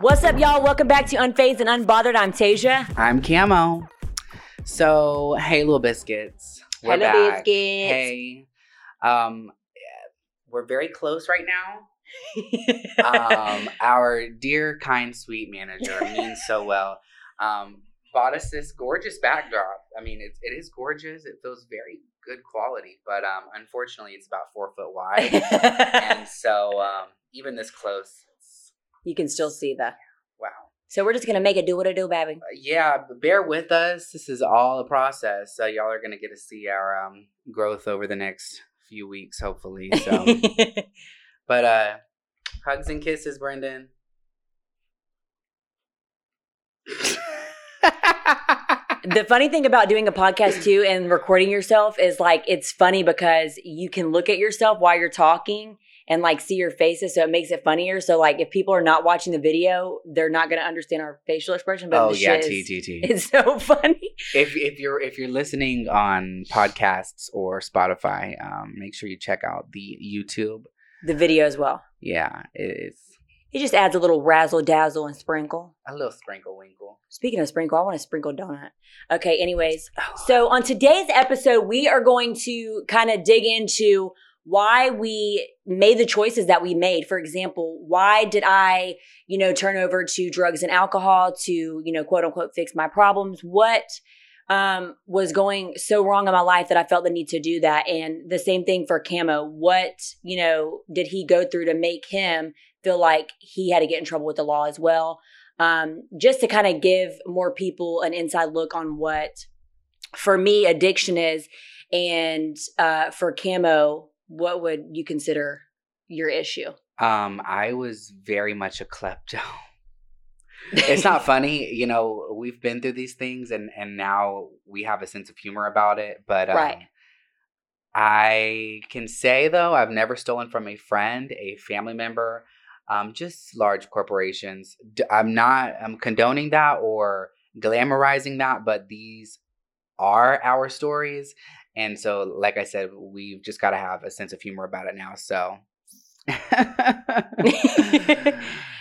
What's up, y'all? Welcome back to Unfazed and Unbothered. I'm Tasia. I'm Camo. So, hey, little biscuits. We're Hello, back. biscuits. Hey, um, we're very close right now. Um, our dear, kind, sweet manager means so well. Um, bought us this gorgeous backdrop. I mean, it's it is gorgeous. It feels very good quality, but um, unfortunately, it's about four foot wide, and so um, even this close, you can still see the. wow. So we're just gonna make it do what it do, baby. Uh, yeah, bear with us. This is all a process. So y'all are gonna get to see our um, growth over the next few weeks, hopefully. So, but uh, hugs and kisses, Brendan. the funny thing about doing a podcast too and recording yourself is like it's funny because you can look at yourself while you're talking and like see your faces so it makes it funnier so like if people are not watching the video they're not going to understand our facial expression but oh yeah, shit T T T. it's so funny If if you're if you're listening on podcasts or Spotify, um, make sure you check out the YouTube. the video as well Yeah, it's it just adds a little razzle dazzle and sprinkle a little sprinkle winkle. Speaking of sprinkle i want a sprinkle donut okay anyways So, on today's episode, we are going to kind of dig into why we made the choices that we made. For example, why did I, you know, turn over to drugs and alcohol to, you know, quote unquote, fix my problems? What um, was going so wrong in my life that I felt the need to do that? And the same thing for Camo. What, you know, did he go through to make him feel like he had to get in trouble with the law as well? Um, just to kind of give more people an inside look on what, for me, addiction is, and uh, for Camo, what would you consider your issue? Um, I was very much a klepto. it's not funny, you know. We've been through these things, and and now we have a sense of humor about it. But um, Right. I can say though, I've never stolen from a friend, a family member, um, just large corporations. I'm not. I'm condoning that or glamorizing that, but these are our stories, and so, like I said, we've just got to have a sense of humor about it now. So.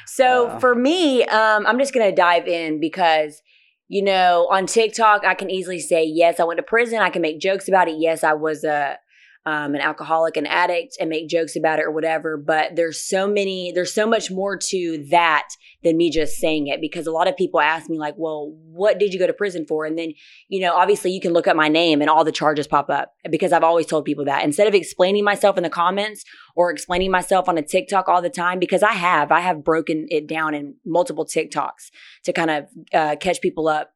So Uh. for me, um, I'm just gonna dive in because you know on TikTok I can easily say yes I went to prison. I can make jokes about it. Yes I was a um, an alcoholic, an addict, and make jokes about it or whatever. But there's so many, there's so much more to that than me just saying it because a lot of people ask me like, well, what did you go to prison for? And then you know obviously you can look up my name and all the charges pop up because I've always told people that instead of explaining myself in the comments or explaining myself on a TikTok all the time because I have I have broken it down in multiple TikToks to kind of uh, catch people up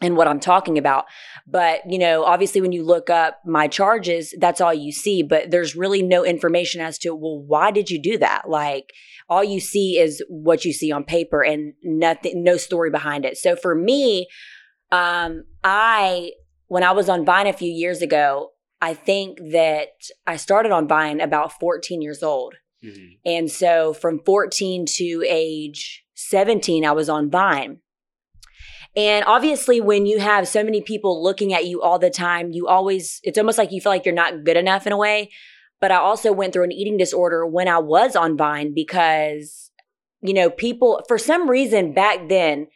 in what I'm talking about. But, you know, obviously when you look up my charges, that's all you see, but there's really no information as to, well, why did you do that? Like all you see is what you see on paper and nothing no story behind it. So for me, um I when I was on Vine a few years ago, I think that I started on Vine about 14 years old. Mhm. And so from 14 to age 17, I was on Vine. And obviously, when you have so many people looking at you all the time, you always, it's almost like you feel like you're not good enough in a way. But I also went through an eating disorder when I was on Vine because, you know, people, for some reason back then,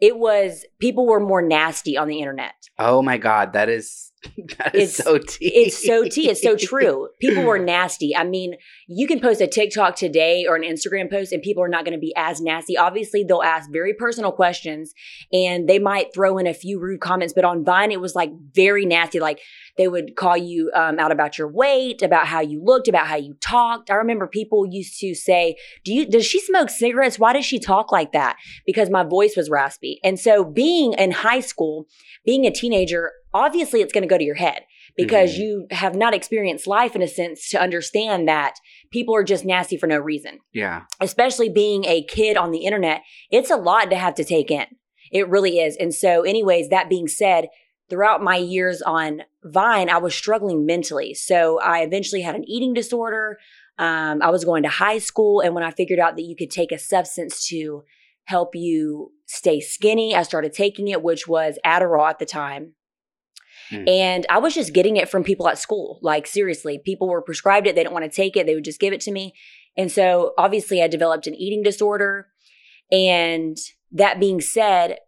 it was people were more nasty on the internet. Oh my god, that is that is It's- so tea. It's so tea. It's so true. People were nasty. I mean, you can post a TikTok today or an Instagram post, and people are not going to be as nasty. Obviously, they'll ask very personal questions, and they might throw in a few rude comments. But on Vine, it was like very nasty. Like they would call you um, out about your weight, about how you looked, about how you talked. I remember people used to say, "Do you? Does she smoke cigarettes? Why does she talk like that?" Because my voice was raspy. And so, being in high school, being a teenager, obviously it's going to go to your head because Mhm. you have not experienced life in a sense to understand that people are just nasty for no reason. yeah. Especially being a kid on the internet, it's a lot to have to take in. It really is. And so, anyways, that being said, throughout my years on Vine, I was struggling mentally. So I eventually had an eating disorder. Um, I was going to high school. And when I figured out that you could take a substance to help you stay skinny, I started taking it, which was Adderall at the time. Mm. And I was just getting it from people at school. Like, seriously, people were prescribed it. They didn't want to take it. They would just give it to me. And so obviously I developed an eating disorder. And that being said,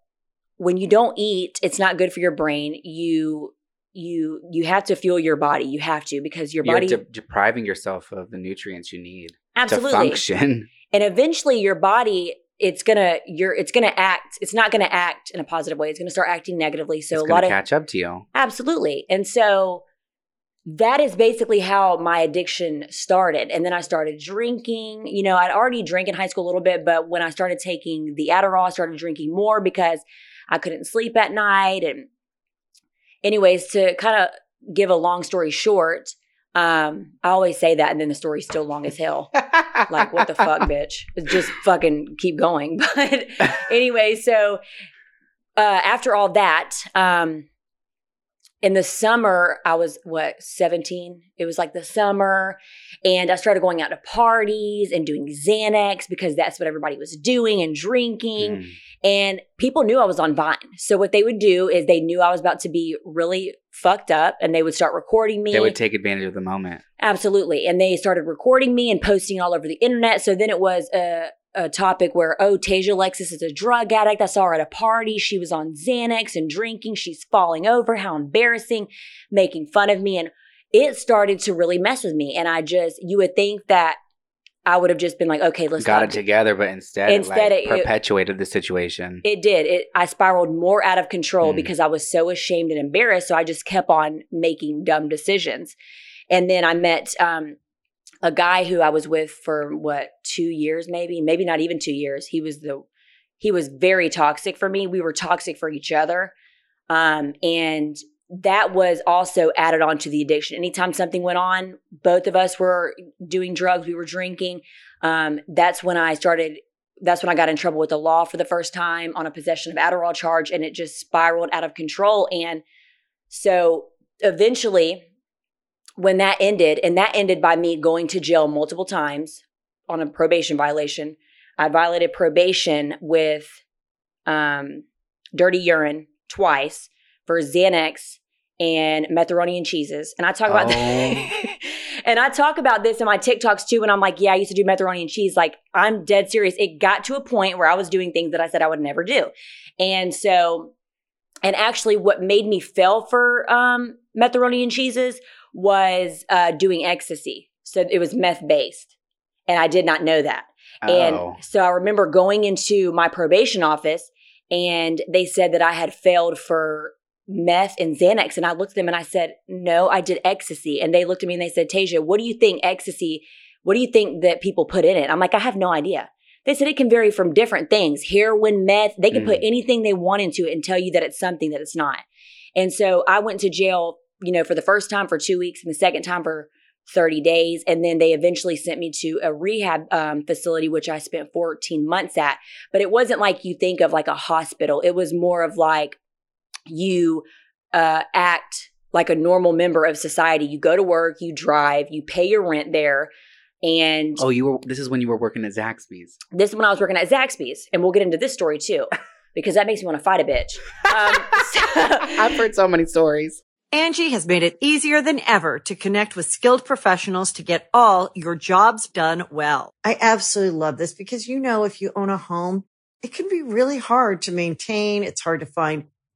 when you don't eat, it's not good for your brain. You you you have to fuel your body. You have to because your You're body de- depriving yourself of the nutrients you need absolutely to function. and eventually your body it's gonna you're it's gonna act it's not gonna act in a positive way. It's gonna start acting negatively. So it's a lot of catch up to you. absolutely. And so that is basically how my addiction started. And then i started drinking. You know i'd already drank in high school a little bit but when i started taking the adderall i started drinking more because i couldn't sleep at night. And anyways to kind of give a long story short um, I always say that, and then the story's still long as hell. like, what the fuck, bitch? Just fucking keep going. But anyway, so uh, after all that, um, in the summer, I was what, 17? It was like the summer, and I started going out to parties and doing Xanax because that's what everybody was doing and drinking. Mm. And people knew I was on Vine. So what they would do is they knew I was about to be really fucked up and they would start recording me. They would take advantage of the moment. Absolutely. And they started recording me and posting all over the internet. So then it was a, a topic where, oh, Tasia Alexis is a drug addict. I saw her at a party. She was on Xanax and drinking. She's falling over. How embarrassing, making fun of me. And it started to really mess with me. And I just, you would think that I would have just been like, okay, let's Got it together, but instead, Instead it, like, it- perpetuated the situation. It did. It I spiraled more out of control Mm. because I was so ashamed and embarrassed. So I just kept on making dumb decisions. And then I met um, a guy who I was with for what two years, maybe, maybe not even two years. He was the he was very toxic for me. We were toxic for each other, um, and that was also added on to the addiction. Anytime something went on, both of us were doing drugs. We were drinking. Um, that's when I started that's when I got in trouble with the law for the first time on a possession of Adderall charge, and it just spiraled out of control. And so eventually, when that ended, and that ended by me going to jail multiple times on a probation violation, I violated probation with um, dirty urine twice for Xanax and macaroni and cheeses. And I talk about Oh. and I talk about this in my TikToks too. And I'm like, yeah, I used to do macaroni and cheese. Like, I'm dead serious. It got to a point where I was doing things that I said I would never do. And so, and actually, what made me fail for um, macaroni and cheeses was uh, doing ecstasy. So it was meth based. And I did not know that. oh. And so I remember going into my probation office and they said that I had failed for meth and Xanax. And I looked at them and I said, No, I did ecstasy. And they looked at me and they said, Tasia, what do you think ecstasy, what do you think that people put in it? I'm like, I have no idea. They said it can vary from different things heroin, meth, they can put anything they want into it and tell you that it's something that it's not. And so I went to jail, you know, for the first time for two weeks and the second time for 30 days. And then they eventually sent me to a rehab um, facility, which I spent 14 months at. But it wasn't like you think of like a hospital, it was more of like you uh, act like a normal member of society. You go to work, you drive, you pay your rent there. And oh, you were. This is when you were working at Zaxby's. this is when I was working at Zaxby's. And we'll get into this story too, because that makes me want to fight a bitch. Um, so- I've heard so many stories. Angie has made it easier than ever to connect with skilled professionals to get all your jobs done well. I absolutely love this because, you know, if you own a home, it can be really hard to maintain. It's hard to find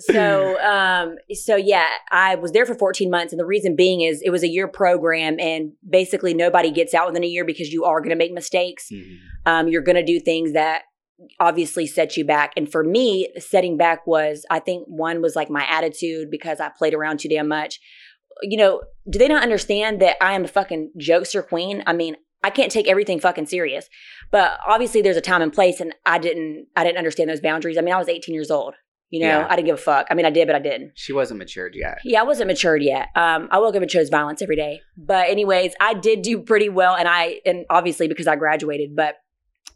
So um so yeah i was there for 14 months and the reason being is it was a year program and basically nobody gets out within a year because you are going to make mistakes. Mhm. um you're going to do things that obviously set you back. And for me setting back was i think one was like my attitude because i played around too damn much. You know do they not understand that i am a fucking jokester queen? I mean i can't take everything fucking serious. But obviously there's a time and place and i didn't i didn't understand those boundaries. I mean i was 18 years old you know Yeah. i didn't give a fuck i mean i did but i didn't She wasn't matured yet. yeah, I wasn't matured yet. Um, I woke up and chose violence every day. But anyways, I did do pretty well, and I and obviously because I graduated. But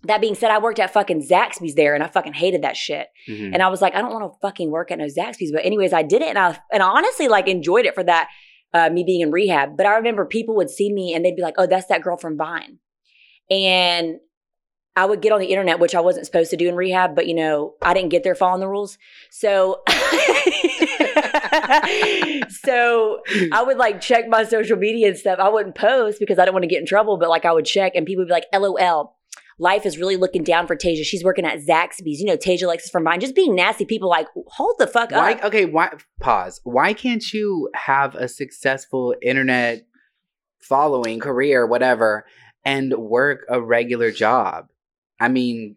that being said, I worked at fucking Zaxby's there, and I fucking hated that shit. Mhm. And I was like, I don't want to fucking work at no Zaxby's. But anyways, I did it, and I and I honestly like enjoyed it for that. Uh, me being in rehab, but I remember people would see me and they'd be like, "Oh, that's that girl from Vine," and I would get on the internet, which I wasn't supposed to do in rehab, but you know, I didn't get there following the rules. So, so I would like check my social media and stuff. I wouldn't post because I didn't want to get in trouble, but like I would check and people would be like, LOL. Life is really looking down for Tasia. She's working at Zaxby's. You know, Tasia likes us from Vine. Just being nasty. People like, hold the fuck Why? up. Okay, why? Pause. Why can't you have a successful internet following, career, whatever, and work a regular job? I mean,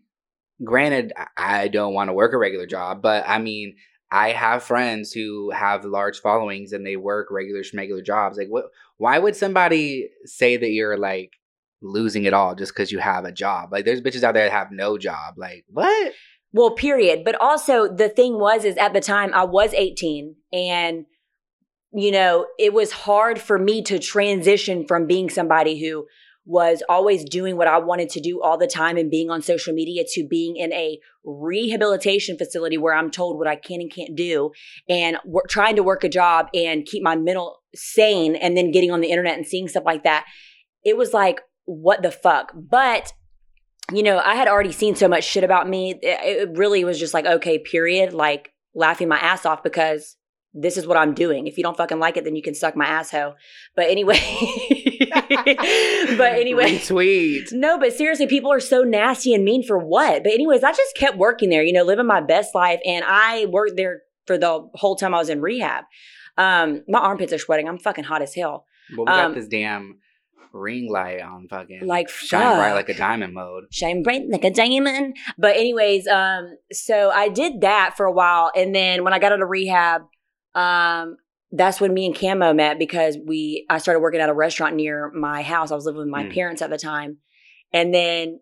granted, I- don't want to work a regular job, but I mean, I have friends who have large followings and they work regular schmegular jobs. Like, what? Why would somebody say that you're like losing it all just because you have a job? Like, there's bitches out there that have no job. Like, what? Well, period. But also the thing was is at the time I was 18 and you know, it was hard for me to transition from being somebody who was always doing what I wanted to do all the time and being on social media to being in a rehabilitation facility where I'm told what I can and can't do and trying to work a job and keep my mental sane and then getting on the internet and seeing stuff like that. It was like, what the fuck? But you know, I had already seen so much shit about me. It really was just like, okay, period. Like laughing my ass off because this is what I'm doing. If you don't fucking like it, then you can suck my asshole. But anyway, but anyway, sweet. no, but seriously, people are so nasty and mean for what? But anyways, I just kept working there, you know, living my best life, and I worked there for the whole time I was in rehab. Um, my armpits are sweating. I'm fucking hot as hell. Well, we got Um, this damn ring light on fucking Like, shine bright like a diamond mode. shine bright like a diamond. But anyways, um, so I did that for a while, and then when I got out of rehab, um, that's when me and Camo met because we I started working at a restaurant near my house. I was living with my Mm. parents at the time, and then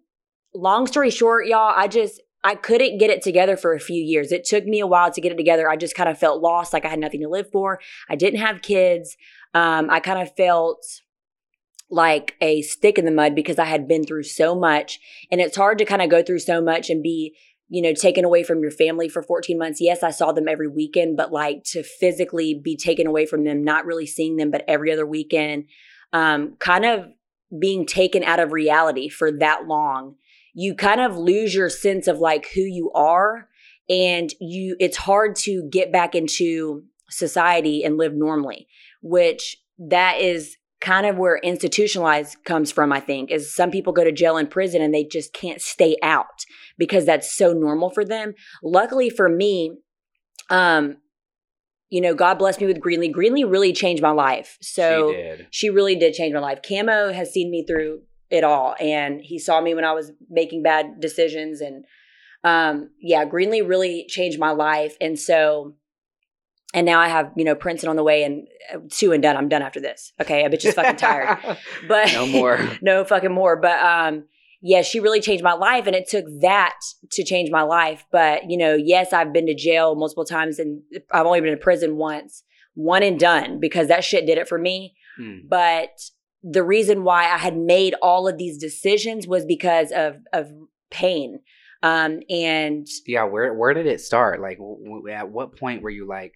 long story short, y'all, I just I couldn't get it together for a few years. It took me a while to get it together. I just kind of felt lost, like I had nothing to live for. I didn't have kids. Um, I kind of felt like a stick in the mud because I had been through so much. And it's hard to kind of go through so much and be, you know, taken away from your family for 14 months. Yes, I saw them every weekend, but like to physically be taken away from them, not really seeing them, but every other weekend, um, kind of being taken out of reality for that long, you kind of lose your sense of like who you are. And you, it's hard to get back into society and live normally, which that is kind of where institutionalized comes from, I think, is some people go to jail and prison and they just can't stay out because that's so normal for them. Luckily for me, um, you know, God bless me with Greenlee. Greenlee really changed my life. So she did. she really did change my life. Camo has seen me through it all, and he saw me when I was making bad decisions. And um, yeah, Greenlee really changed my life. And so and now I have you know Princeton on the way and uh, two and done. I'm done after this. Okay, I bitch is fucking tired, but no more. no fucking more. But um, yeah, she really changed my life, and it took that to change my life. But you know, yes, I've been to jail multiple times, and I've only been to prison once, one and done because that shit did it for me. Hmm. But the reason why I had made all of these decisions was because of of pain. Um, and Yeah, where where did it start? Like, w- at what point were you like,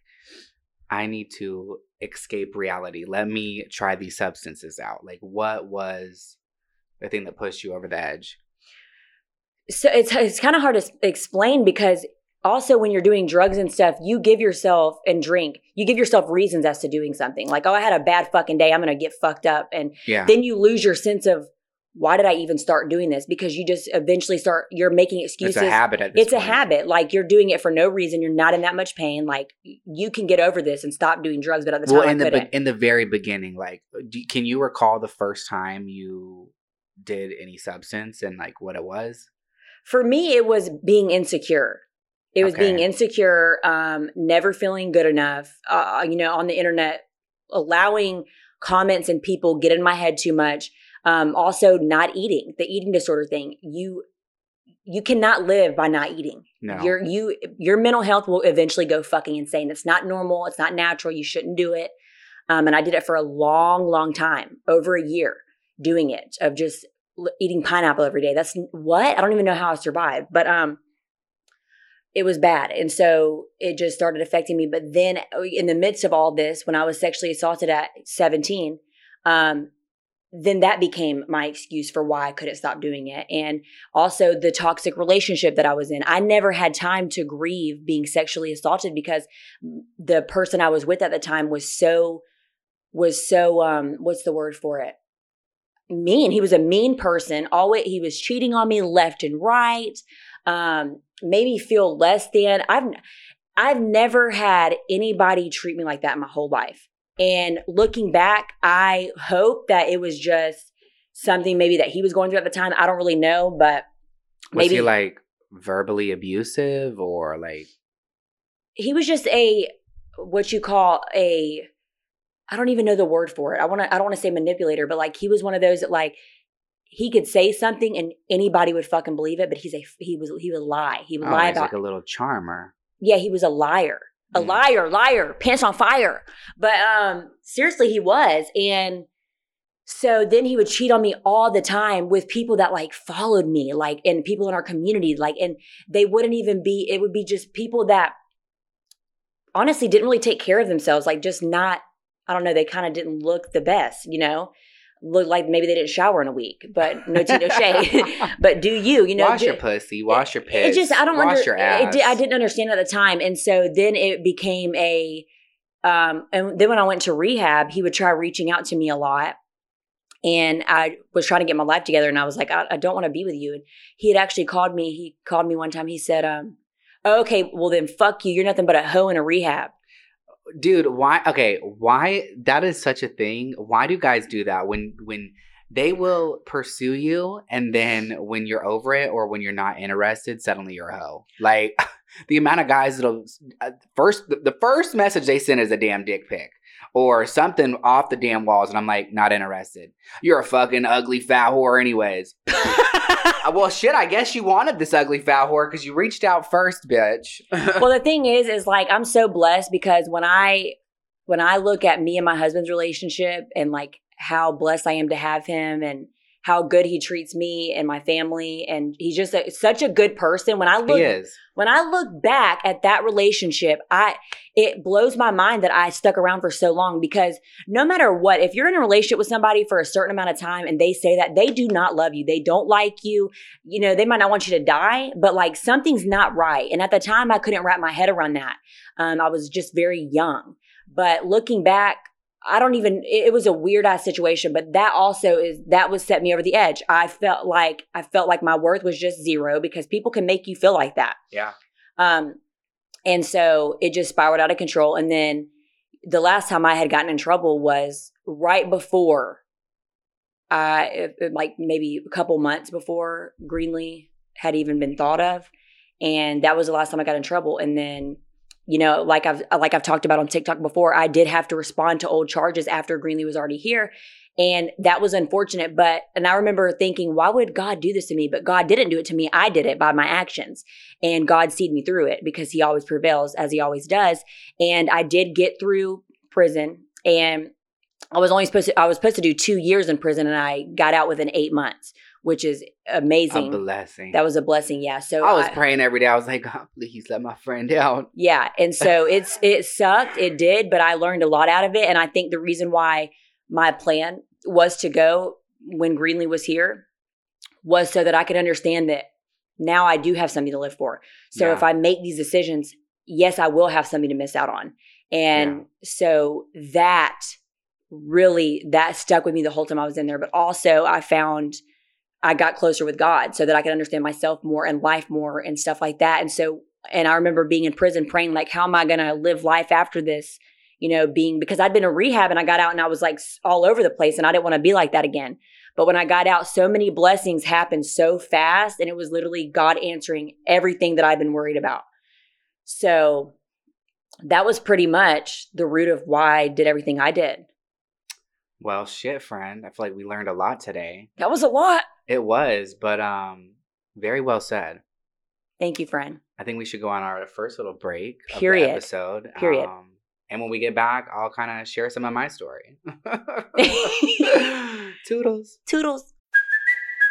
I need to escape reality? Let me try these substances out. Like, what was the thing that pushed you over the edge? so it's it's kind of hard to explain because also when you're doing drugs and stuff, you give yourself and drink, you give yourself reasons as to doing something. Like, oh, I had a bad fucking day, I'm gonna get fucked up, and Yeah, then you lose your sense of why did I even start doing this? Because you just eventually start you're making excuses. it's a habit. It's a habit. Like you're doing it for no reason. You're not in that much pain. Like you can get over this and stop doing drugs, but at the time Well, I in the be- in the very beginning, like, do, can you recall the first time you did any substance and like what it was? for me it was being insecure. It was being insecure um never feeling good enough uh you know on the internet allowing comments and people get in my head too much um also not eating the eating disorder thing. You you cannot live by not eating. No, your you your mental health will eventually go fucking insane. It's not normal. It's not natural. You shouldn't do it. Um and i did it for a long long time over a year doing it of just eating pineapple every day that's what i don't even know how i survived but um it was bad and so it just started affecting me but then uh, in the midst of all this when i was sexually assaulted at 17 um then that became my excuse for why I couldn't stop doing it. And also the toxic relationship that I was in. I never had time to grieve being sexually assaulted because the person I was with at the time was so was so um what's the word for it? Mean. He was a mean person. Always he was cheating on me left and right. Um made me feel less than. I've I've never had anybody treat me like that in my whole life. And looking back, I hope that it was just something maybe that he was going through at the time. I don't really know, but was maybe he like verbally abusive or like? he was just a what you call a I don't even know the word for it. I want to I don't want to say manipulator, but like he was one of those that like he could say something and anybody would fucking believe it, but he's a he was he would lie. He would Oh, lie about like a little charmer. yeah, he was a liar. A Mm. liar, liar, pants on fire. But um seriously he was and so then he would cheat on me all the time with people that like followed me, like and people in our community, like and they wouldn't even be it would be just people that honestly didn't really take care of themselves, like just not I don't know, they kind of didn't look the best, you know? Look like maybe they didn't shower in a week, but no tea, no shade. but do you, you know? wash do- your pussy. Wash your piss. it just I don't wash under, your it ass. di- I didn't understand at the time, and so then it became a. Um, and then when I went to rehab, he would try reaching out to me a lot, and I was trying to get my life together, and I was like, I, I don't want to be with you. And he had actually called me. He called me one time. He said, um, "Okay, well then, fuck you. You're nothing but a hoe in a rehab." Dude why okay why that is such a thing. Why do guys do that? When when they will pursue you and then when you're over it or when you're not interested suddenly you're a hoe. Like the amount of guys that'll uh, first the, the first message they send is a damn dick pic or something off the damn walls and i'm like not interested. You're a fucking ugly fat whore anyways well shit i guess you wanted this ugly fat whore because you reached out first bitch. Well, the thing is, is like I'm so blessed because when I when I look at me and my husband's relationship and like how blessed I am to have him and how good he treats me and my family and he's just a, such a good person. When I look when I look back at that relationship, I it blows my mind that I stuck around for so long because no matter what, if you're in a relationship with somebody for a certain amount of time and they say that they do not love you, they don't like you, you know, they might not want you to die, but like something's not right. And at the time, I couldn't wrap my head around that. Um, I was just very young. But looking back, I don't even, it, was a weird ass situation, but that also is, that was set me over the edge. I felt like, I felt like my worth was just zero because people can make you feel like that. yeah Um, and so it just spiraled out of control. And then the last time I had gotten in trouble was right before, I it- it- like maybe a couple months before Greenlee had even been thought of, and that was the last time I got in trouble. And then, you know, like I've like I've talked about on TikTok before, I did have to respond to old charges after Greenlee was already here. And that was unfortunate. But, and I remember thinking, why would God do this to me? But God didn't do it to me. I did it by my actions. And God seed me through it because he always prevails as he always does. And I did get through prison and I was only supposed to, I was supposed to do two years in prison and I got out within eight months, which is amazing. A blessing. That was a blessing. Yeah. So I was praying every day. I was like, God, please let my friend out. Yeah. And so it's, it sucked. It did, but I learned a lot out of it. And I think the reason why my plan was to go when Greenlee was here was so that I could understand that now I do have something to live for. So Yeah. if I make these decisions, yes, I will have something to miss out on. And so that really that stuck with me the whole time I was in there. But also I found I got closer with God so that I could understand myself more and life more and stuff like that. And so and I remember being in prison praying like how am I going to live life after this? You know, being because I'd been in rehab and I got out and I was like all over the place and I didn't want to be like that again. But when I got out, so many blessings happened so fast and it was literally God answering everything that I've been worried about. So that was pretty much the root of why I did everything I did. Well, shit, friend. I feel like we learned a lot today. That was a lot. It was, but um, very well said. Thank you, friend. I think we should go on our first little break Period. of the episode. Period. Um, and when we get back, I'll kind of share some of my story. Toodles. Toodles.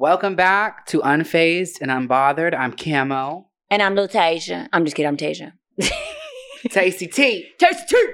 Welcome back to Unfazed and Unbothered. I'm Camo. And I'm Tasia. I'm just kidding. I'm Tasia. Tasty T. Tasty T.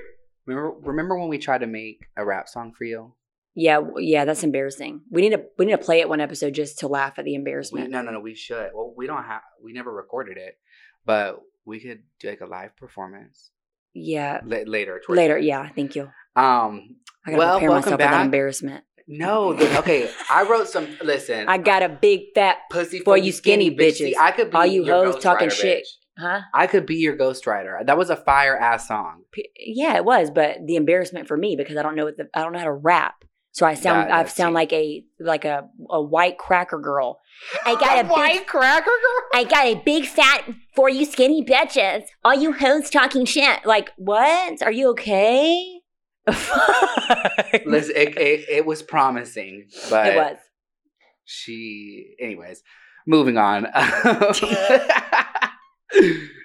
Remember, remember when we tried to make a rap song for you? Yeah, yeah, that's embarrassing. We need to we need to play it one episode just to laugh at the We, embarrassment. no, no, no. We should. Well, we don't have. We never recorded it, but we could do like a live performance Yeah, la- later. later. Yeah, thank you. Um. I gotta Well, prepare welcome myself for that back. embarrassment. No. The, okay. I wrote some. Listen. I got a big fat, pussy for you skinny bitch. See, bitches. I could be all you your hoes talking ghostwriter, shit, bitch. huh? I could be your ghostwriter. That was a fire ass song. P- Yeah, it was, but the embarrassment for me because I don't know what the I don't know how to rap. So I sound I sound like a like a a white cracker girl. I got a, big cracker girl. I got a big fat for you skinny bitches. All you hoes talking shit. Like what? Are you okay? Listen, it, it, it was promising, but it was. she anyways moving on.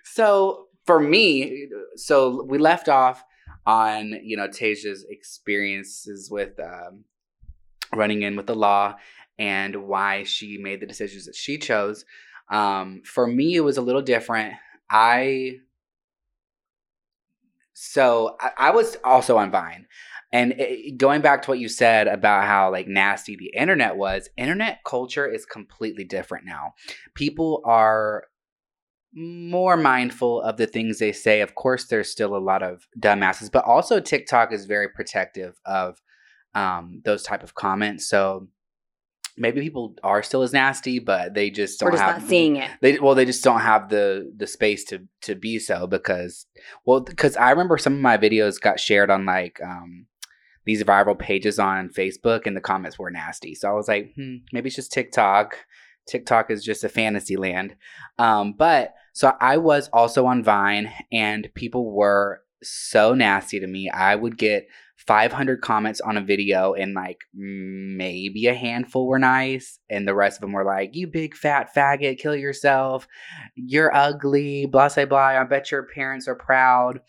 So for me so we left off on you know tasia's experiences with um, running in with the law and why she made the decisions that she chose. Um, for me it was a little different. I so I, I was also on vine and it, going back to what you said about how like nasty the internet was, internet culture is completely different now. People are more mindful of the things they say. Of course, there's still a lot of dumbasses, but also TikTok is very protective of um, those type of comments. So maybe people are still as nasty, but they just don't We're just have not seeing it. they well they just don't have the the space to to be so because well because i remember some of my videos got shared on like um these viral pages on facebook and the comments were nasty. So i was like hmm, maybe it's just tiktok. Tiktok is just a fantasy land. Um but so i was also on vine and people were so nasty to me. I would get 500 comments on a video and like maybe a handful were nice and the rest of them were like you big fat faggot kill yourself. You're ugly blah blah blah i bet your parents are proud.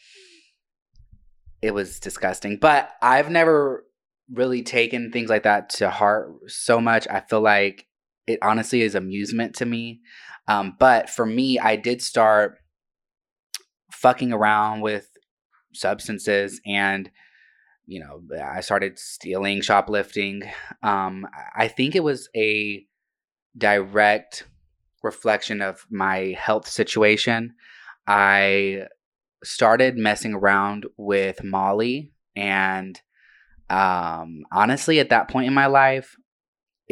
It was disgusting but i've never really taken things like that to heart so much. I feel like it honestly is amusement to me. Um, but for me i did start fucking around with substances and you know i started stealing shoplifting um i think it was a direct reflection of my health situation i started messing around with Molly and um honestly at that point in my life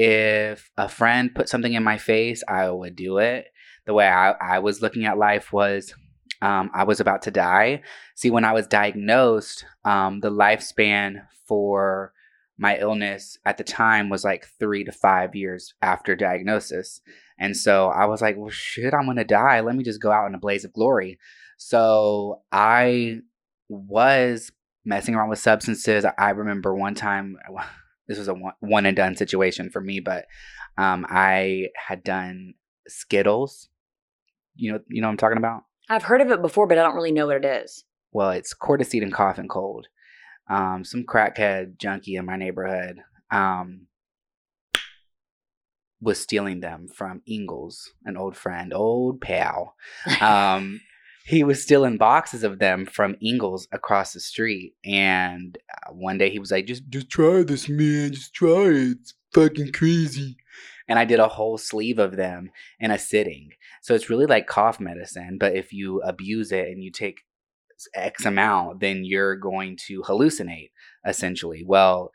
if a friend put something in my face, I would do it. The way I, I was looking at life was um, I was about to die. See, when I was diagnosed, um, the lifespan for my illness at the time was like three to five years after diagnosis. And so I was like, well, shit, I'm going to die. Let me just go out in a blaze of glory. So I was messing around with substances. I remember one time, this was a one, one and done situation for me, but um, I had done Skittles. You know, you know what I'm talking about? I've heard of it before, but I don't really know what it is. Well, it's Coricidin and cough and cold. Um, some crackhead junkie in my neighborhood um, was stealing them from Ingles, an old friend, old pal. Um, he was stealing boxes of them from Ingles across the street. And uh, one day he was like, "Just, just try this, man. Just try it. It's fucking crazy." And I did a whole sleeve of them in a sitting. So it's really like cough medicine, but if you abuse it and you take X amount, then you're going to hallucinate essentially. Well,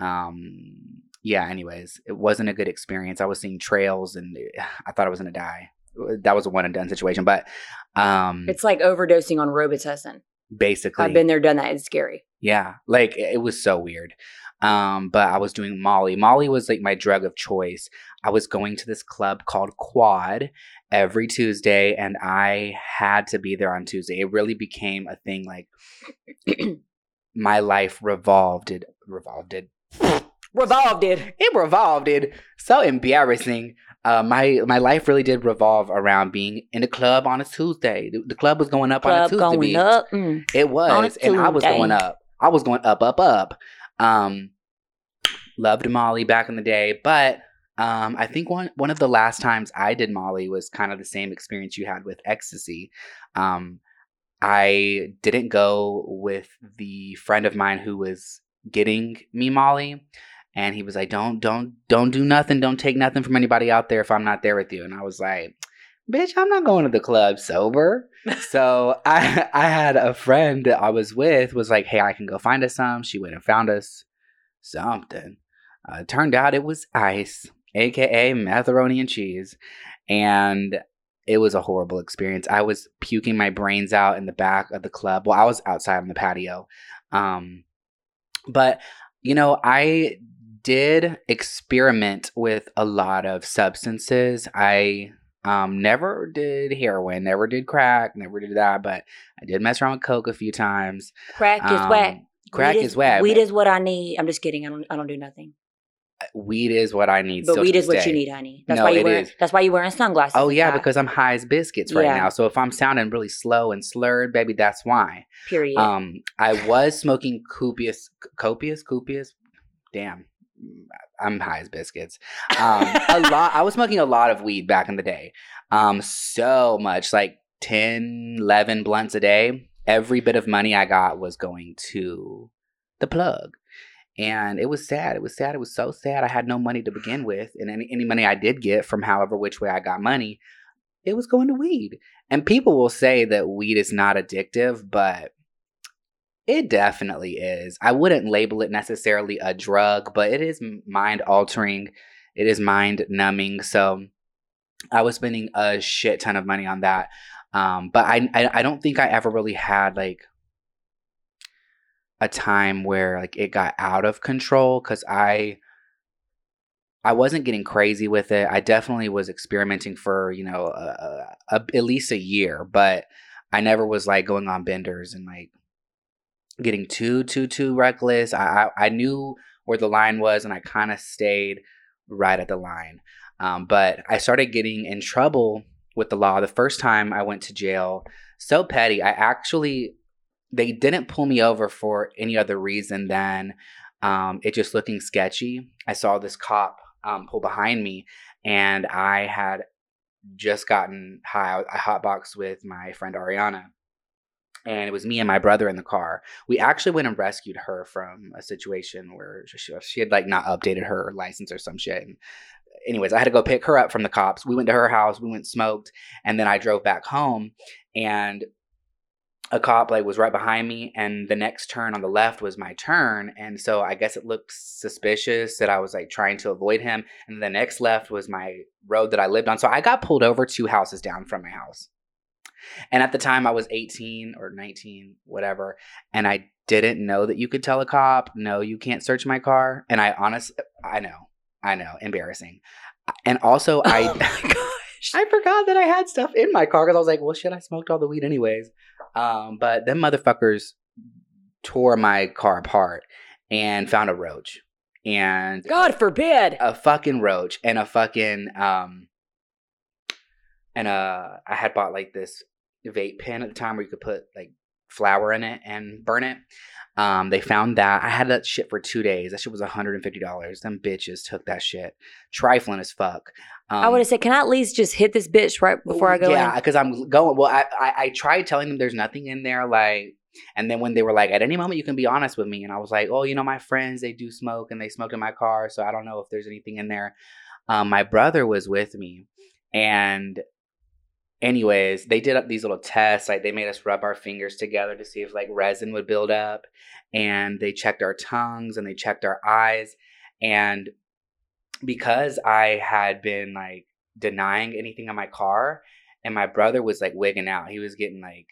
um, yeah, anyways, it wasn't a good experience. I was seeing trails and I thought I was going to die. That was a one and done situation, but um It's like overdosing on Robitussin. basically I've been there, done that. It's scary. yeah, like it it was so weird. Um, but I was doing Molly. Molly was like my drug of choice. I was going to this club called Quad every Tuesday, and I had to be there on Tuesday. It really became a thing. Like my life revolved it revolved it Revolved it. it revolved it so embarrassing uh, my my life really did revolve around being in a club on a Tuesday. The, the club was going up on a Tuesday. going up. Mm. It was, and I was going up. I was going up, up, up. Um, loved Molly back in the day, but um, I think one one of the last times I did Molly was kind of the same experience you had with ecstasy. Um, I didn't go with the friend of mine who was getting me Molly, and he was like, "Don't, don't, don't do nothing. Don't take nothing from anybody out there if I'm not there with you." And I was like, "Bitch, I'm not going to the club sober." so I, I had a friend that I was with was like, "Hey, I can go find us some." She went and found us something. Uh, turned out it was ice, aka macaroni and cheese, and it was a horrible experience. I was puking my brains out in the back of the club. Well, I was outside on the patio. Um, but, you know, I did experiment with a lot of substances. I um, never did heroin, never did crack, never did that, but I did mess around with coke a few times. Crack is Um, whack. Crack Weed is whack. Weed is what I need. I'm just kidding. I don't. I don't do nothing. weed is what I need. But weed is what you need, honey. That's No, why you it wear. is. That's why you're wearing sunglasses. Oh yeah, because I'm high as biscuits right Yeah. now. So if I'm sounding really slow and slurred, baby, that's why. period. Um, I was smoking copious, copious, copious. Damn, I'm high as biscuits. Um, a lot. I was smoking a lot of weed back in the day. Um, so much, like 10, 11 blunts a day. Every bit of money I got was going to the plug. And it was sad. It was sad. It was so sad. I had no money to begin with. And any, any money I did get from however which way I got money, it was going to weed. And people will say that weed is not addictive, but it definitely is. I wouldn't label it necessarily a drug, but it is mind altering. It is mind numbing. So I was spending a shit ton of money on that. Um, but I, I I don't think I ever really had like a time where like it got out of control because I I wasn't getting crazy with it. I definitely was experimenting for you know a, a, a, at least a year, but I never was like going on benders and like getting too too too reckless. I I, I knew where the line was, and I kind of stayed right at the line. Um, but I started getting in trouble with the law the first time I went to jail. So petty. I actually they didn't pull me over for any other reason than um, it just looking sketchy. I saw this cop um, pull behind me, and I had just gotten high. I hotboxed with my friend Ariana, and it was me and my brother in the car. We actually went and rescued her from a situation where she, she had like not updated her license or some shit. And anyways, I had to go pick her up from the cops. We went to her house. We went smoked, and then I drove back home, and a cop like was right behind me and the next turn on the left was my turn and so i guess it looked suspicious that i was like trying to avoid him and the next left was my road that i lived on so i got pulled over two houses down from my house and at the time i was 18 or 19 whatever and i didn't know that you could tell a cop no you can't search my car and i honestly i know i know embarrassing and also i Oh gosh. I forgot that I had stuff in my car because I was like, well, shit, I smoked all the weed anyways. Um, but them motherfuckers tore my car apart and found a roach and God forbid. a fucking roach and a fucking um and uh I had bought like this vape pen at the time where you could put like flour in it and burn it. Um, they found that I had that shit for two days. That shit was $150. Them bitches took that shit. Trifling as fuck. Um, I would have said, can I at least just hit this bitch right before I go yeah, because I'm going. Well, I, I I tried telling them there's nothing in there, like, and then when they were like, at any moment you can be honest with me, and I was like, oh, you know, my friends they do smoke and they smoked in my car, so I don't know if there's anything in there. Um, my brother was with me, and anyways, they did up these little tests. Like they made us rub our fingers together to see if like resin would build up, and they checked our tongues and they checked our eyes, and because I had been like denying anything in my car, and my brother was like wigging out. He was getting like,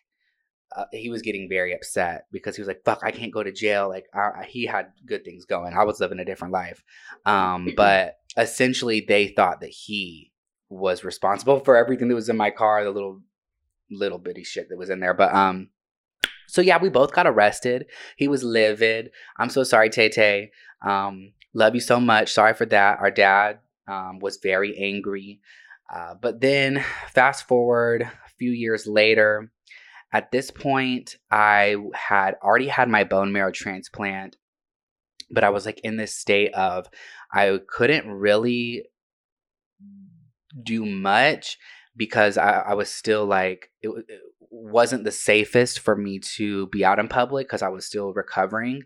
uh, he was getting very upset because he was like, "Fuck, I can't go to jail." Like I, he had good things going. I was living a different life, um, but essentially they thought that he was responsible for everything that was in my car, the little little bitty shit that was in there. But um, so yeah, we both got arrested. He was livid. I'm so sorry, Tay Tay. Um, love you so much. Sorry for that. Our dad um, was very angry. Uh, but then, fast forward a few years later, at this point, I had already had my bone marrow transplant, but I was like in this state of I couldn't really do much because I, I was still like it, it wasn't the safest for me to be out in public because I was still recovering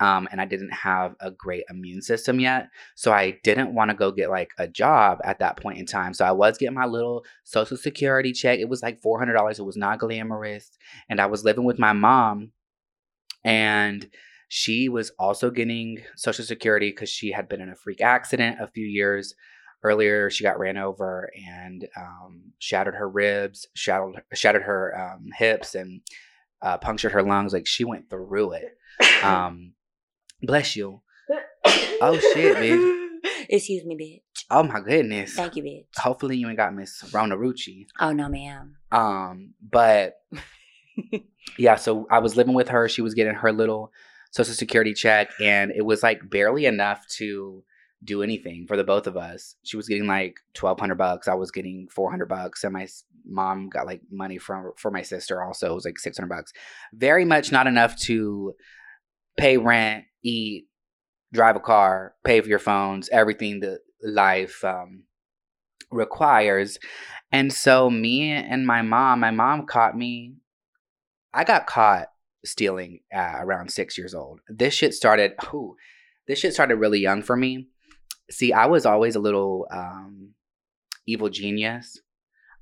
um, and I didn't have a great immune system yet. So I didn't want to go get like a job at that point in time. So I was getting my little social security check. It was like $400. It was not glamorous. And I was living with my mom and she was also getting social security because she had been in a freak accident a few years earlier she got ran over and um, shattered her ribs shattered, shattered her um, hips and uh, punctured her lungs like she went through it um, bless you oh shit bitch Excuse me, bitch. oh my goodness Thank you, bitch. hopefully you ain't got miss rona rucci Oh no, ma'am. um, but yeah, so I was living with her. She was getting her little social security check, and it was like barely enough to do anything for the both of us. She was getting like twelve hundred bucks. I was getting four hundred bucks, and my mom got like money from for my sister. Also, it was like six hundred bucks. Very much not enough to pay rent, eat, drive a car, pay for your phones, everything that life um, requires. And so me and my mom, my mom caught me. I got caught stealing uh, around six years old. This shit started. Ooh, this shit started really young for me. See, I was always a little um, evil genius.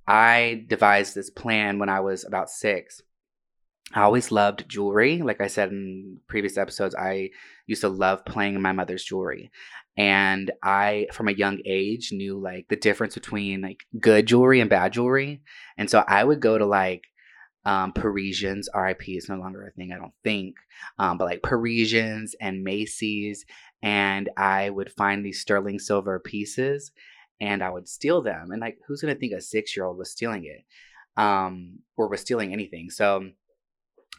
I devised this plan when I was about six. I always loved jewelry. Like I said in previous episodes, I used to love playing in my mother's jewelry. And I, from a young age, knew like the difference between like good jewelry and bad jewelry. And so I would go to like um, Parisians, RIP is no longer a thing, I don't think, um, but like Parisians and Macy's. And I would find these sterling silver pieces and I would steal them. And like, who's to think a six year old was stealing it um, or was stealing anything? So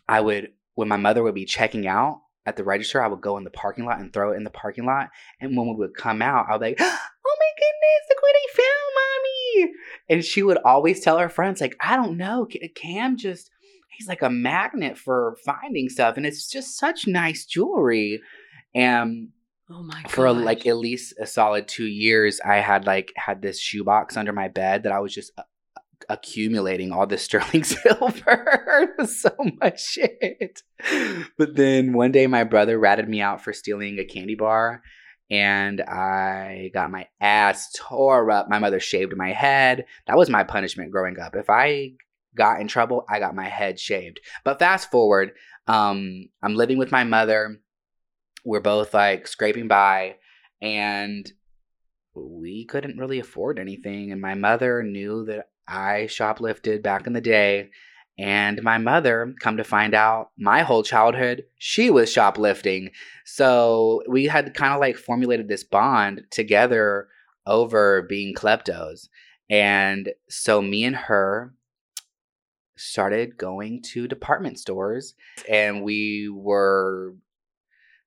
I would, when my mother would be checking out at the register, I would go in the parking lot and throw it in the parking lot. And when we would come out, I would be like, oh my goodness, look what I found, mommy. And she would always tell her friends, like, I don't know, Cam just, he's like a magnet for finding stuff. And it's just such nice jewelry. And Oh my god. for like at least a solid two years, I had like had this shoebox under my bed that I was just uh, accumulating all this sterling silver. It was so much shit. But then one day, my brother ratted me out for stealing a candy bar, and I got my ass tore up. My mother shaved my head. That was my punishment growing up. If I got in trouble, I got my head shaved. But fast forward, um, I'm living with my mother. We're both like scraping by, and we couldn't really afford anything. And my mother knew that I shoplifted back in the day. And my mother, come to find out, my whole childhood, she was shoplifting. So we had kind of like formulated this bond together over being kleptos. And so me and her started going to department stores and we were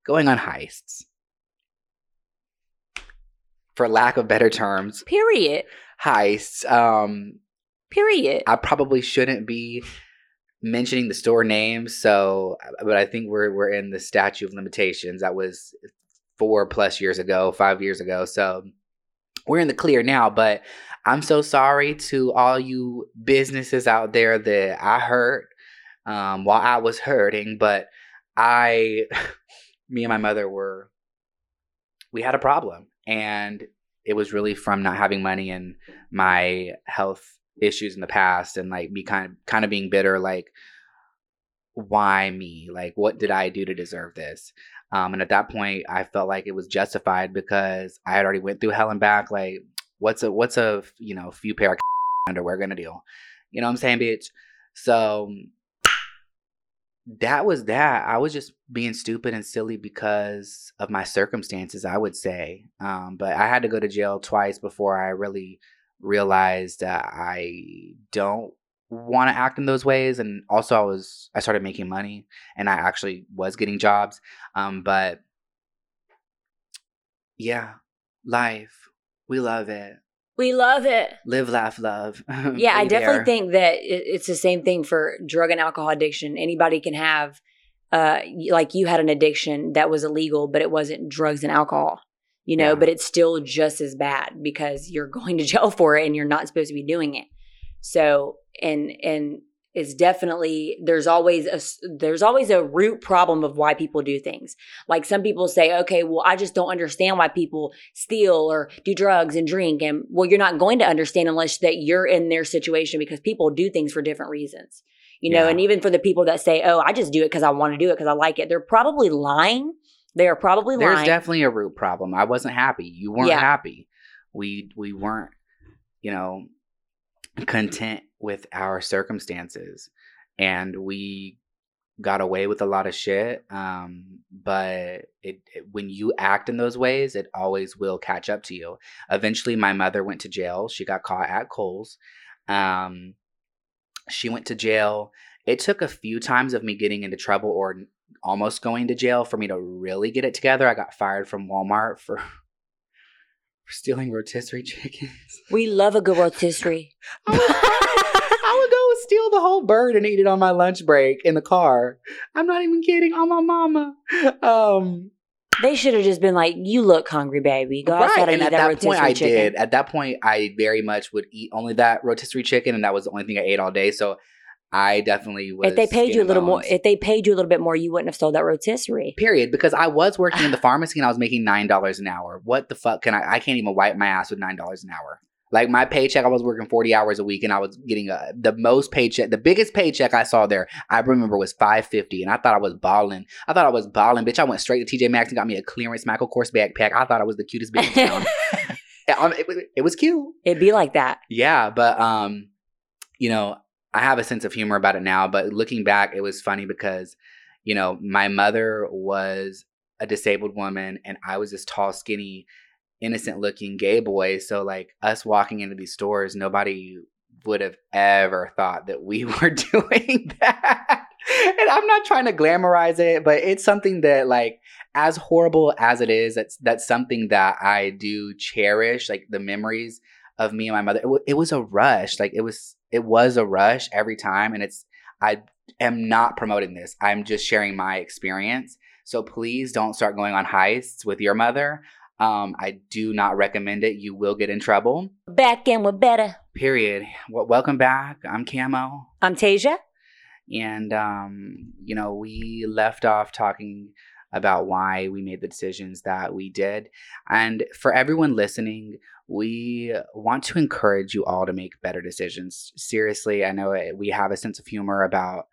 going on heists. For lack of better terms, Period. heists. Um, Period. I probably shouldn't be mentioning the store names, so but I think we're we're in the statute of limitations. That was four plus years ago, five years ago. So we're in the clear now, but I'm so sorry to all you businesses out there that I hurt um, while I was hurting, but I, me and my mother were, we had a problem, and it was really from not having money and my health issues in the past, and like me kind of kind of being bitter, like why me? Like what did I do to deserve this? Um, and at that point, I felt like it was justified because I had already went through hell and back. Like, what's a what's a you know few pair of underwear gonna do? You know what I'm saying, bitch? So that was that. I was just being stupid and silly because of my circumstances, I would say. Um, but I had to go to jail twice before I really realized that I don't want to act in those ways. And also, I was I started making money, and I actually was getting jobs. Um, but yeah, life, we love it. We love it. Live, laugh, love. Yeah, I definitely there. think that it's the same thing for drug and alcohol addiction. Anybody can have, uh, like you had an addiction that was illegal, but it wasn't drugs and alcohol, you know, Yeah. but it's still just as bad because you're going to jail for it and you're not supposed to be doing it. So, and, and, it's definitely there's always a there's always a root problem of why people do things. Like some people say, okay, well, I just don't understand why people steal or do drugs and drink. And well, you're not going to understand unless that you're in their situation because people do things for different reasons. You know, Yeah. and even for the people that say, oh, I just do it because I want to do it because I like it, they're probably lying. They are probably lying. There's definitely a root problem. I wasn't happy. You weren't Yeah. happy. We we weren't, you know, content with our circumstances, and we got away with a lot of shit. Um, but it, it when you act in those ways, it always will catch up to you. Eventually, my mother went to jail. She got caught at Kohl's. Um, she went to jail. It took a few times of me getting into trouble or almost going to jail for me to really get it together. I got fired from Walmart for, for stealing rotisserie chickens. we love a good rotisserie. I would, I would go steal the whole bird and eat it on my lunch break in the car. I'm not even kidding. On my mama. Um, They should have just been like, "You look hungry, baby. Go outside right. and, And eat at that, that point, I chicken." did. At that point, I very much would eat only that rotisserie chicken, and that was the only thing I ate all day. So I definitely was. If they paid you a little more, if they paid you a little bit more, you wouldn't have sold that rotisserie. Period. Because I was working in the pharmacy and I was making nine dollars an hour. What the fuck can I? I can't even wipe my ass with nine dollars an hour. Like my paycheck, I was working forty hours a week and I was getting a, the most paycheck. The biggest paycheck I saw there, I remember was five fifty, and I thought I was balling. I thought I was balling, bitch. I went straight to TJ Maxx and got me a clearance Michael Kors backpack. I thought I was the cutest bitch in town. Um, it, was- it was cute. It'd be like that. Yeah, but um, you know, I have a sense of humor about it now. But looking back, it was funny because, you know, my mother was a disabled woman, and I was this tall, skinny, innocent-looking gay boy. So like us walking into these stores, nobody would have ever thought that we were doing that. And I'm not trying to glamorize it, but it's something that like as horrible as it is, that's that's something that I do cherish, like the memories of me and my mother. It, wa- it was a rush, like it was it was a rush every time, and it's I am not promoting this. I'm just sharing my experience. So please don't start going on heists with your mother. Um, I do not recommend it. You will get in trouble. Back in with better. Period. Well, welcome back. I'm Camo. I'm Tasia. And um, you know, we left off talking about why we made the decisions that we did. And for everyone listening, we want to encourage you all to make better decisions. Seriously, I know it, we have a sense of humor about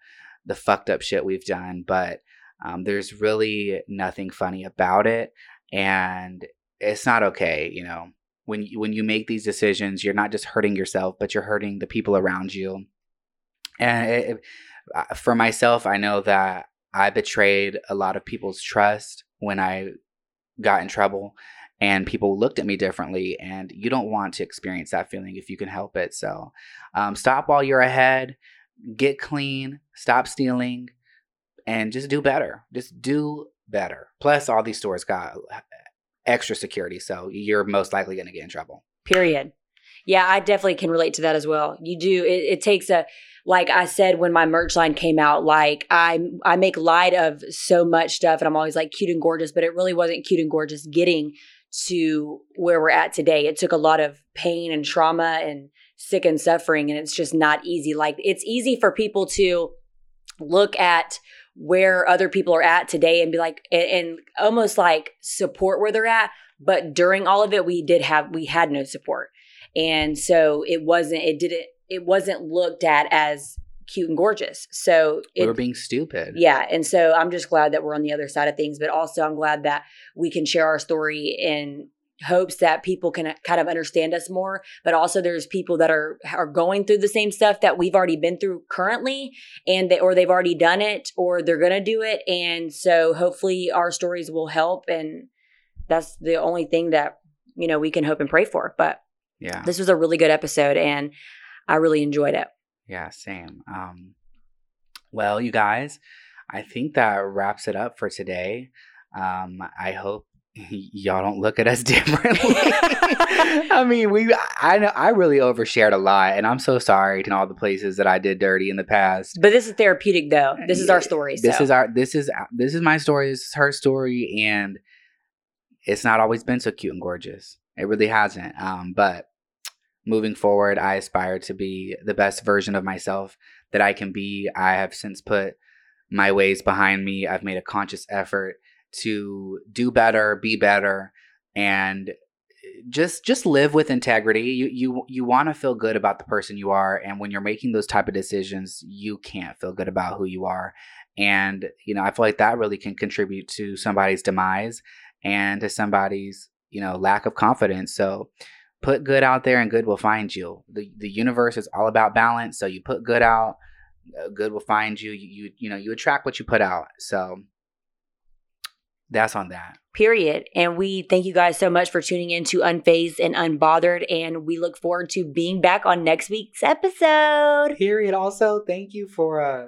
the fucked up shit we've done, but um, there's really nothing funny about it. And it's not okay, you know. When you, when you make these decisions, you're not just hurting yourself, but you're hurting the people around you. And it, for myself, I know that I betrayed a lot of people's trust when I got in trouble and people looked at me differently and you don't want to experience that feeling if you can help it so um, stop while you're ahead get clean stop stealing and just do better just do better plus all these stores got uh, extra security so you're most likely going to get in trouble Period. Yeah, I definitely can relate to that as well. You do. It, it takes a like I said when my merch line came out. Like I I make light of so much stuff, and I'm always like cute and gorgeous, but it really wasn't cute and gorgeous getting to where we're at today. It took a lot of pain and trauma and sick and suffering, and it's just not easy. Like it's easy for people to look at where other people are at today and be like and, and almost like support where they're at but during all of it we did have we had no support. And so it wasn't it didn't it wasn't looked at as cute and gorgeous. So we it, were being stupid. Yeah and so i'm just glad that we're on the other side of things but also i'm glad that we can share our story in hopes that people can kind of understand us more but also there's people that are are going through the same stuff that we've already been through currently and they or they've already done it or they're going to do it and so hopefully our stories will help and that's the only thing that you know we can hope and pray for but yeah this was a really good episode and i really enjoyed it Yeah, same. Um, well, you guys, I think that wraps it up for today. Um, I hope y'all don't look at us differently. I mean, we I know I really overshared a lot, and I'm so sorry to all the places that I did dirty in the past. but this is therapeutic though this is our story This so. is our this is this is my story. This is her story, and it's not always been so cute and gorgeous. It really hasn't. Um, but moving forward, I aspire to be the best version of myself that I can be. I have since put my ways behind me. I've made a conscious effort to do better, be better, and just just live with integrity. You you you want to feel good about the person you are, and when you're making those type of decisions, you can't feel good about who you are. And you know, I feel like that really can contribute to somebody's demise and to somebody's you know lack of confidence. So put good out there, and good will find you. the The universe is all about balance. So you put good out, uh, good will find you. You you you know you attract what you put out. So that's on that. period. And we thank you guys so much for tuning in to Unfazed and Unbothered. And we look forward to being back on next week's episode. Period. Also, thank you for uh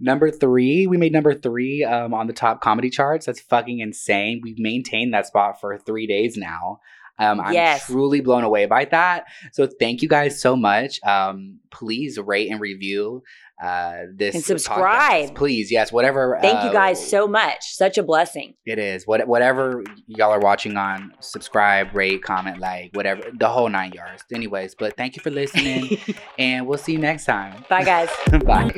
number three. We made number three um on the top comedy charts. That's fucking insane. We've maintained that spot for three days now. Um, I'm Yes. truly blown away by that. So thank you guys so much. Um, please rate and review uh, this and subscribe, podcast. please. Yes, whatever. Thank uh, you guys uh, so much. Such a blessing. It is. What whatever y'all are watching on, subscribe, rate, comment, like, whatever, the whole nine yards. Anyways, but thank you for listening, and we'll see you next time. Bye, guys. Bye.